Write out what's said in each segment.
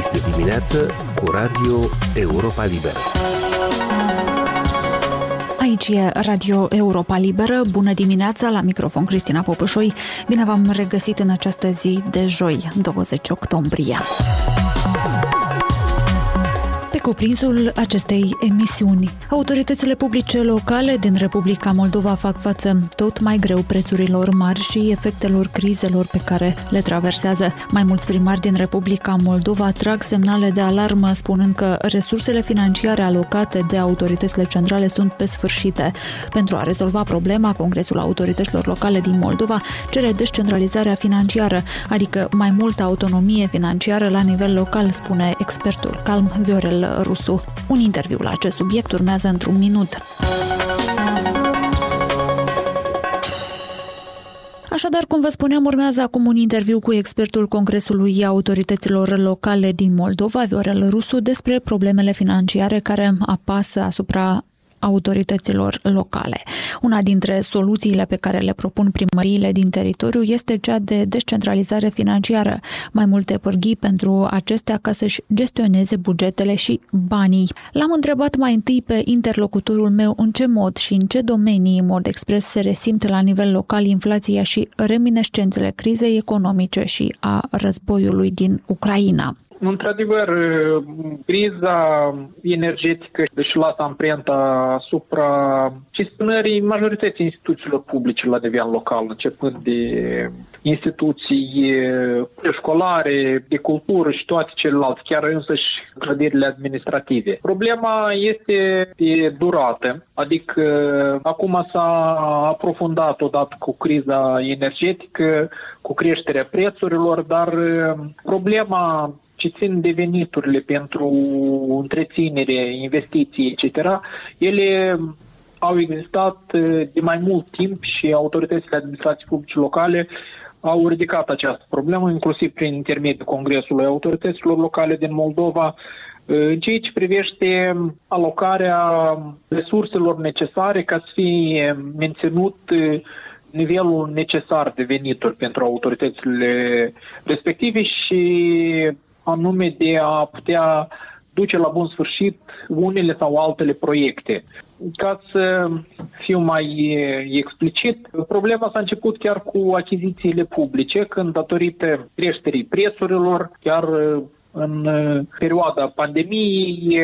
Este dimineață cu Radio Europa Liberă. Aici e Radio Europa Liberă. Bună dimineața, la microfon Cristina Popușoi. Bine v-am regăsit în această zi de joi, 20 octombrie cuprinsul acestei emisiuni. Autoritățile publice locale din Republica Moldova fac față tot mai greu prețurilor mari și efectelor crizelor pe care le traversează. Mai mulți primari din Republica Moldova trag semnale de alarmă spunând că resursele financiare alocate de autoritățile centrale sunt pe sfârșite. Pentru a rezolva problema, Congresul Autorităților Locale din Moldova cere descentralizarea financiară, adică mai multă autonomie financiară la nivel local, spune expertul Calm Viorel Rusu. Un interviu la acest subiect urmează într-un minut. Așadar, cum vă spuneam, urmează acum un interviu cu expertul Congresului Autorităților Locale din Moldova, Viorel Rusu, despre problemele financiare care apasă asupra autorităților locale. Una dintre soluțiile pe care le propun primăriile din teritoriu este cea de descentralizare financiară, mai multe pârghii pentru acestea ca să-și gestioneze bugetele și banii. L-am întrebat mai întâi pe interlocutorul meu în ce mod și în ce domenii în mod expres se resimt la nivel local inflația și reminescențele crizei economice și a războiului din Ucraina. Într-adevăr, criza energetică își lasă amprenta asupra gestionării majorității instituțiilor publice la nivel local, începând de instituții școlare, de cultură și toate celelalte, chiar însăși clădirile administrative. Problema este de durată, adică acum s-a aprofundat odată cu criza energetică, cu creșterea prețurilor, dar problema ce țin de veniturile pentru întreținere, investiții, etc., ele au existat uh, de mai mult timp și autoritățile administrației publice locale au ridicat această problemă, inclusiv prin intermediul Congresului Autorităților Locale din Moldova, uh, în ceea ce privește alocarea resurselor necesare ca să fie menținut uh, nivelul necesar de venituri pentru autoritățile respective și anume de a putea duce la bun sfârșit unele sau altele proiecte. Ca să fiu mai explicit, problema s-a început chiar cu achizițiile publice, când datorită creșterii prețurilor, chiar în uh, perioada pandemiei,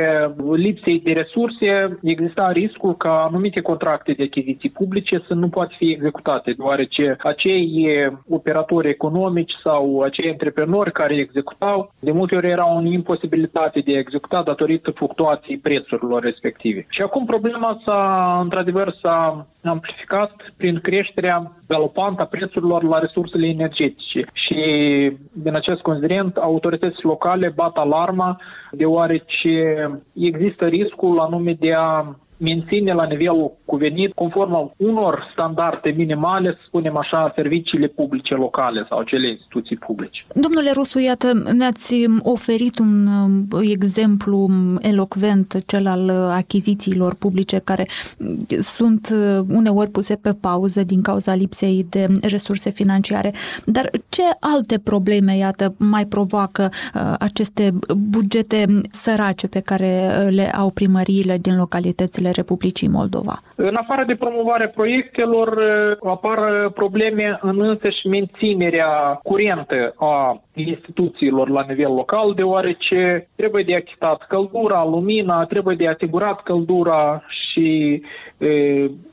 lipsei de resurse, exista riscul ca anumite contracte de achiziții publice să nu poată fi executate, deoarece acei operatori economici sau acei antreprenori care executau, de multe ori erau în imposibilitate de a executa datorită fluctuației prețurilor respective. Și acum problema s-a, într-adevăr, s-a amplificat prin creșterea galopantă a prețurilor la resursele energetice. Și din acest considerent, autoritățile locale bat alarma deoarece există riscul anume de a menține la nivelul cuvenit, conform unor standarde minimale, să spunem așa, serviciile publice locale sau cele instituții publice. Domnule Rusu, iată, ne-ați oferit un uh, exemplu elocvent, cel al achizițiilor publice, care sunt uh, uneori puse pe pauză din cauza lipsei de resurse financiare. Dar ce alte probleme, iată, mai provoacă uh, aceste bugete sărace pe care le au primăriile din localitățile ale Republicii Moldova. În afară de promovarea proiectelor, eh, apar probleme în însăși menținerea curentă a instituțiilor la nivel local, deoarece trebuie de achitat căldura, lumina, trebuie de asigurat căldura și e,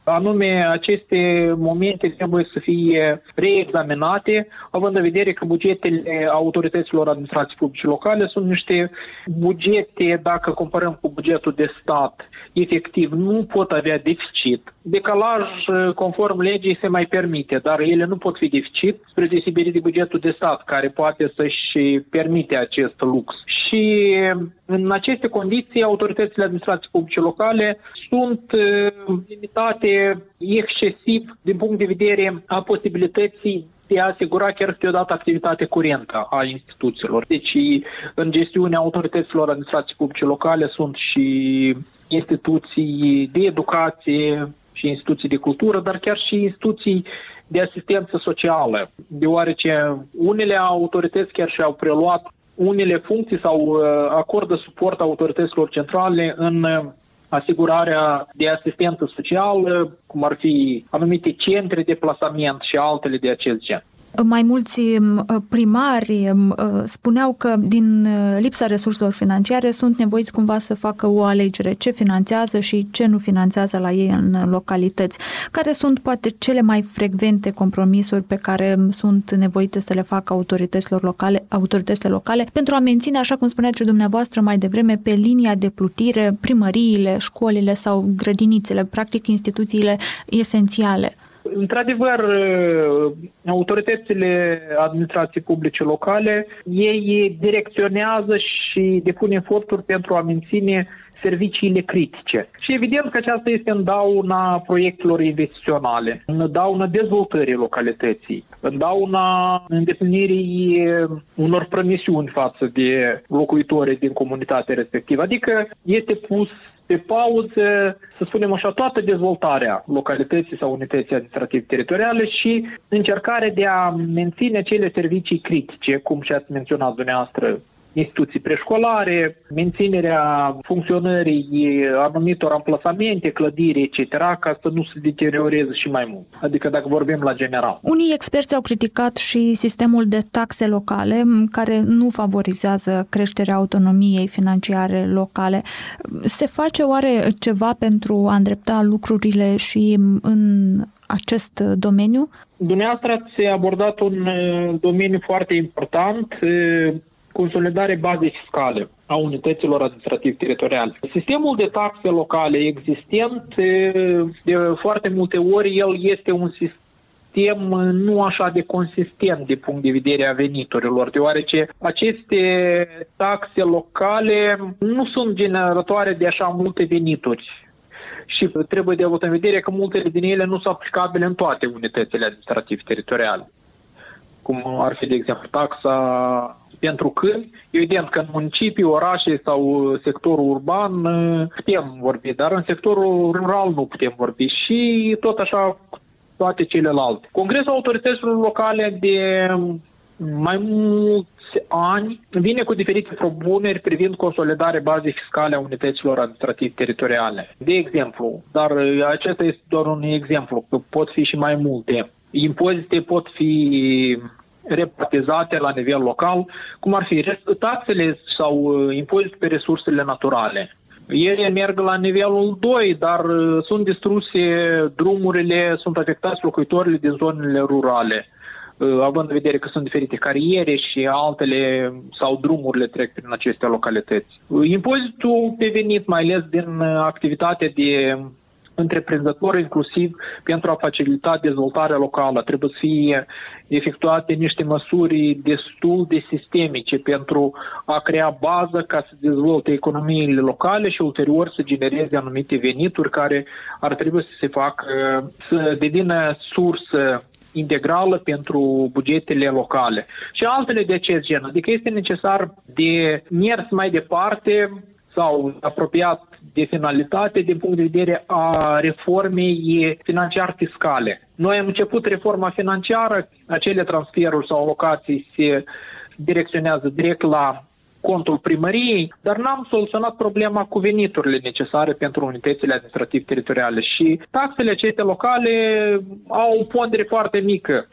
anume aceste momente trebuie să fie reexaminate, având în vedere că bugetele autorităților administrației publice locale sunt niște bugete, dacă comparăm cu bugetul de stat, efectiv nu pot avea deficit. Decalaj conform legii se mai permite, dar ele nu pot fi deficit spre deosebire de bugetul de stat, care poate să-și permite acest lux. Și în aceste condiții, autoritățile administrației publice locale sunt uh, limitate excesiv din punct de vedere a posibilității de a asigura chiar câteodată activitatea curentă a instituțiilor. Deci, în gestiunea autorităților administrației publice locale sunt și instituții de educație și instituții de cultură, dar chiar și instituții de asistență socială, deoarece unele autorități chiar și-au preluat unele funcții sau acordă suport autorităților centrale în asigurarea de asistență socială, cum ar fi anumite centre de plasament și altele de acest gen. Mai mulți primari spuneau că din lipsa resurselor financiare sunt nevoiți cumva să facă o alegere ce finanțează și ce nu finanțează la ei în localități. Care sunt poate cele mai frecvente compromisuri pe care sunt nevoite să le facă autorităților locale, autoritățile locale pentru a menține, așa cum spuneați și dumneavoastră mai devreme, pe linia de plutire primăriile, școlile sau grădinițele, practic instituțiile esențiale? Într-adevăr, uh, autoritățile administrației publice locale, ei direcționează și depun eforturi pentru a menține serviciile critice. Și evident că aceasta este în dauna proiectelor investiționale, în dauna dezvoltării localității, în dauna îndeplinirii unor promisiuni față de locuitorii din comunitatea respectivă. Adică este pus pe pauză, să spunem așa, toată dezvoltarea localității sau unității administrative teritoriale și încercarea de a menține cele servicii critice, cum și ați menționat dumneavoastră, instituții preșcolare, menținerea funcționării anumitor amplasamente, clădiri, etc., ca să nu se deterioreze și mai mult. Adică dacă vorbim la general. Unii experți au criticat și sistemul de taxe locale, care nu favorizează creșterea autonomiei financiare locale. Se face oare ceva pentru a îndrepta lucrurile și în acest domeniu? Dumneavoastră ați abordat un uh, domeniu foarte important uh, consolidare bazei fiscale a unităților administrativ-teritoriale. Sistemul de taxe locale existent, de foarte multe ori, el este un sistem nu așa de consistent de punct de vedere a veniturilor, deoarece aceste taxe locale nu sunt generatoare de așa multe venituri și trebuie de avut în vedere că multele din ele nu sunt aplicabile în toate unitățile administrativ-teritoriale cum ar fi, de exemplu, taxa pentru că, evident că în municipii, orașe sau sectorul urban uh, putem vorbi, dar în sectorul rural nu putem vorbi și tot așa toate celelalte. Congresul autorităților locale de mai mulți ani vine cu diferite propuneri privind consolidarea bazei fiscale a unităților administrativ-teritoriale. De exemplu, dar acesta este doar un exemplu, că pot fi și mai multe. Impozite pot fi repartizate la nivel local, cum ar fi taxele sau uh, impozitul pe resursele naturale. Ele merg la nivelul 2, dar uh, sunt distruse drumurile, sunt afectați locuitorii din zonele rurale uh, având în vedere că sunt diferite cariere și altele sau drumurile trec prin aceste localități. Impozitul pe venit, mai ales din activitatea de întreprinzători, inclusiv pentru a facilita dezvoltarea locală. Trebuie să fie efectuate niște măsuri destul de sistemice pentru a crea bază ca să dezvolte economiile locale și ulterior să genereze anumite venituri care ar trebui să se facă, să devină sursă integrală pentru bugetele locale și altele de acest gen. Adică este necesar de mers mai departe sau apropiat de finalitate din punct de vedere a reformei financiar-fiscale. Noi am început reforma financiară, acele transferuri sau alocații se direcționează direct la contul primăriei, dar n-am soluționat problema cu veniturile necesare pentru unitățile administrativ-teritoriale și taxele acestea locale au o pondere foarte mică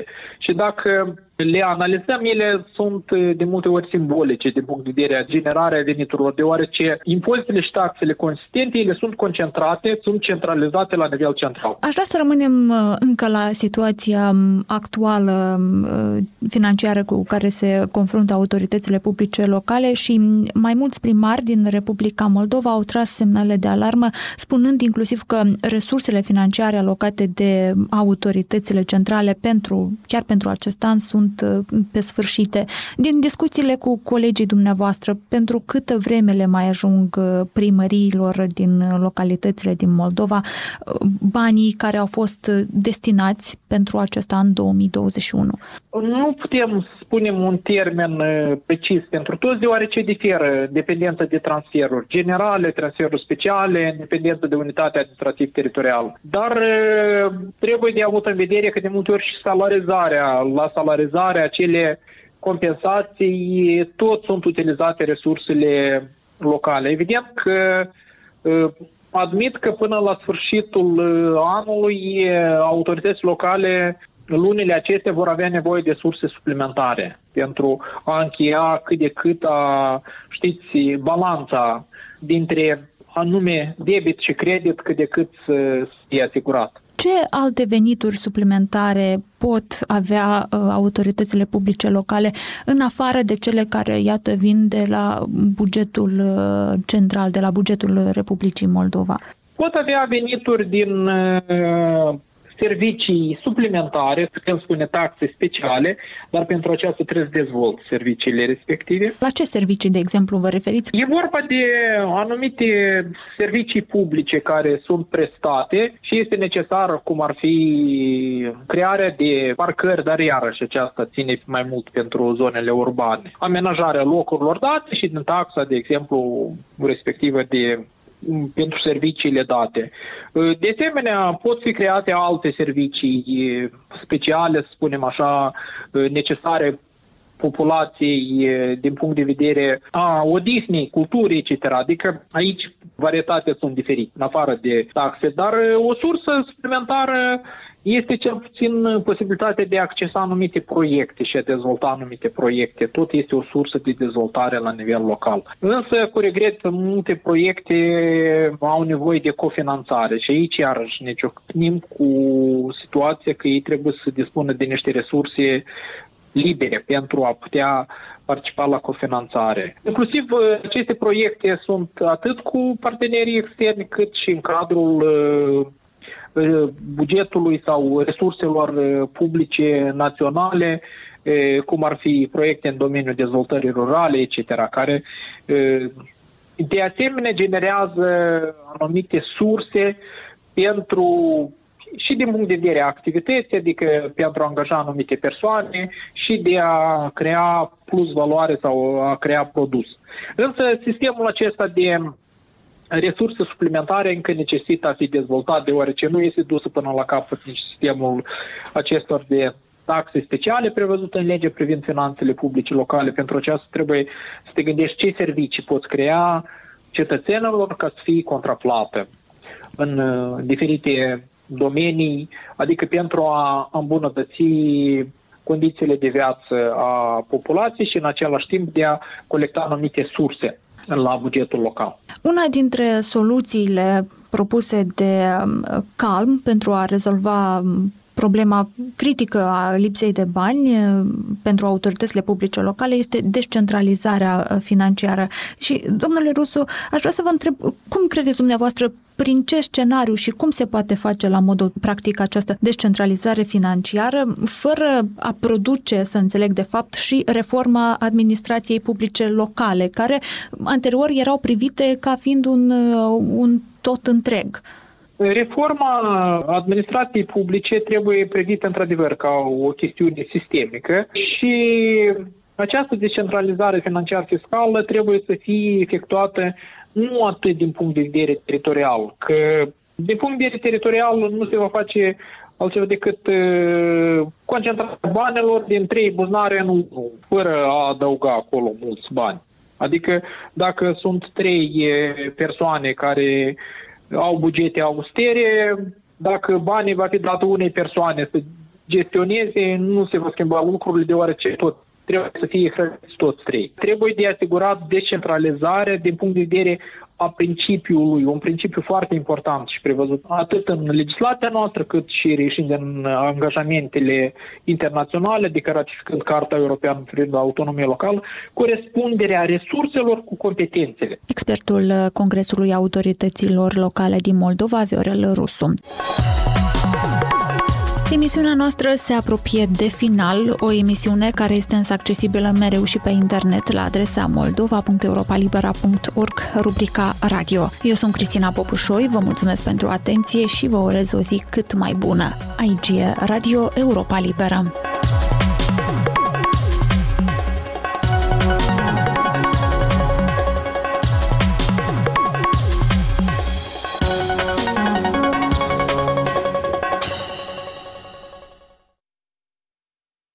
6-8%. Și dacă le analizăm, ele sunt uh, de multe ori simbolice din punct de vedere a generarea veniturilor, deoarece impozitele și ștaxele consistente, ele sunt concentrate, sunt centralizate la nivel central. Aș vrea să rămânem uh, încă la situația um, actuală um, uh, financiară cu care se confruntă autoritățile publice locale și mai mulți primari din Republica Moldova au tras semnale de alarmă, spunând inclusiv că resursele financiare alocate de autoritățile centrale pentru, chiar pentru acest an sunt sunt uh, pe sfârșite. Din discuțiile cu colegii dumneavoastră, pentru câtă vreme le mai ajung uh, primăriilor din localitățile din Moldova uh, banii care au fost destinați pentru acest an 2021? Nu putem spune un termen precis pentru toți, deoarece diferă dependență de transferuri generale, transferuri speciale, dependență de unitate administrativ-teritorială. Dar trebuie de avut în vedere că de multe ori și salarizarea, la salarizare salarizare, acele compensații, tot sunt utilizate resursele locale. Evident că admit că până la sfârșitul anului autoritățile locale lunile acestea vor avea nevoie de surse suplimentare pentru a încheia cât de cât a, știți, balanța dintre anume debit și credit cât de cât să fie asigurat. Ce alte venituri suplimentare pot avea uh, autoritățile publice locale în afară de cele care, iată, vin de la bugetul uh, central, de la bugetul Republicii Moldova? Pot avea venituri din uh, servicii suplimentare, putem spune taxe speciale, dar pentru aceasta trebuie să dezvolt serviciile respective. La ce servicii, de exemplu, vă referiți? E vorba de anumite servicii publice care sunt prestate și este necesar, cum ar fi crearea de parcări, dar iarăși aceasta ține mai mult pentru zonele urbane. Amenajarea locurilor date și din taxa, de exemplu, respectivă de pentru serviciile date. De asemenea, pot fi create alte servicii speciale, să spunem așa, necesare populației din punct de vedere a odihnei, culturii, etc. Adică aici varietatea sunt diferite, în afară de taxe, dar o sursă suplimentară este cel puțin posibilitatea de a accesa anumite proiecte și a dezvolta anumite proiecte. Tot este o sursă de dezvoltare la nivel local. Însă, cu regret, multe proiecte au nevoie de cofinanțare și aici iarăși ne ciocnim cu situația că ei trebuie să dispună de niște resurse libere pentru a putea participa la cofinanțare. Inclusiv aceste proiecte sunt atât cu partenerii externi cât și în cadrul bugetului sau resurselor publice naționale, cum ar fi proiecte în domeniul dezvoltării rurale, etc., care de asemenea generează anumite surse pentru și din punct de vedere a activității, adică pentru a angaja anumite persoane și de a crea plus valoare sau a crea produs. Însă sistemul acesta de resurse suplimentare încă necesită a fi dezvoltat, deoarece nu este dusă până la capăt nici sistemul acestor de taxe speciale prevăzute în lege privind finanțele publice locale. Pentru aceasta trebuie să te gândești ce servicii poți crea cetățenilor ca să fie contraplată în uh, diferite domenii, adică pentru a îmbunătăți condițiile de viață a populației și în același timp de a colecta anumite surse la bugetul local. Una dintre soluțiile propuse de um, Calm pentru a rezolva um, problema critică a lipsei de bani uh, pentru autoritățile publice locale este descentralizarea uh, financiară. Și, domnule Rusu, aș vrea să vă întreb, cum credeți dumneavoastră prin ce scenariu și cum se poate face la modul practic această descentralizare financiară fără a produce, să înțeleg de fapt, și reforma administrației publice locale, care anterior erau privite ca fiind un, uh, un tot întreg? Reforma administrației publice trebuie privită într-adevăr ca o chestiune sistemică și această descentralizare financiară fiscală trebuie să fie efectuată nu atât din punct de vedere teritorial, că din punct de vedere teritorial nu se va face altceva decât uh, concentrarea banilor din trei buzunare în unul, fără a adăuga acolo mulți bani. Adică dacă sunt trei persoane care au bugete austere, dacă banii va fi dat unei persoane să gestioneze, nu se va schimba lucrurile deoarece tot trebuie să fie hrăniți toți trei. Trebuie de asigurat decentralizarea din punct de vedere a principiului, un principiu foarte important și prevăzut atât în legislația noastră, cât și reșind din angajamentele internaționale, adică ratificând Carta Europeană privind autonomie locală, corespunderea resurselor cu competențele. Expertul Congresului Autorităților Locale din Moldova, Viorel Rusu. Emisiunea noastră se apropie de final, o emisiune care este însă accesibilă mereu și pe internet la adresa moldova.europalibera.org, rubrica radio. Eu sunt Cristina Popușoi, vă mulțumesc pentru atenție și vă urez o zi cât mai bună. Aici e Radio Europa Liberă.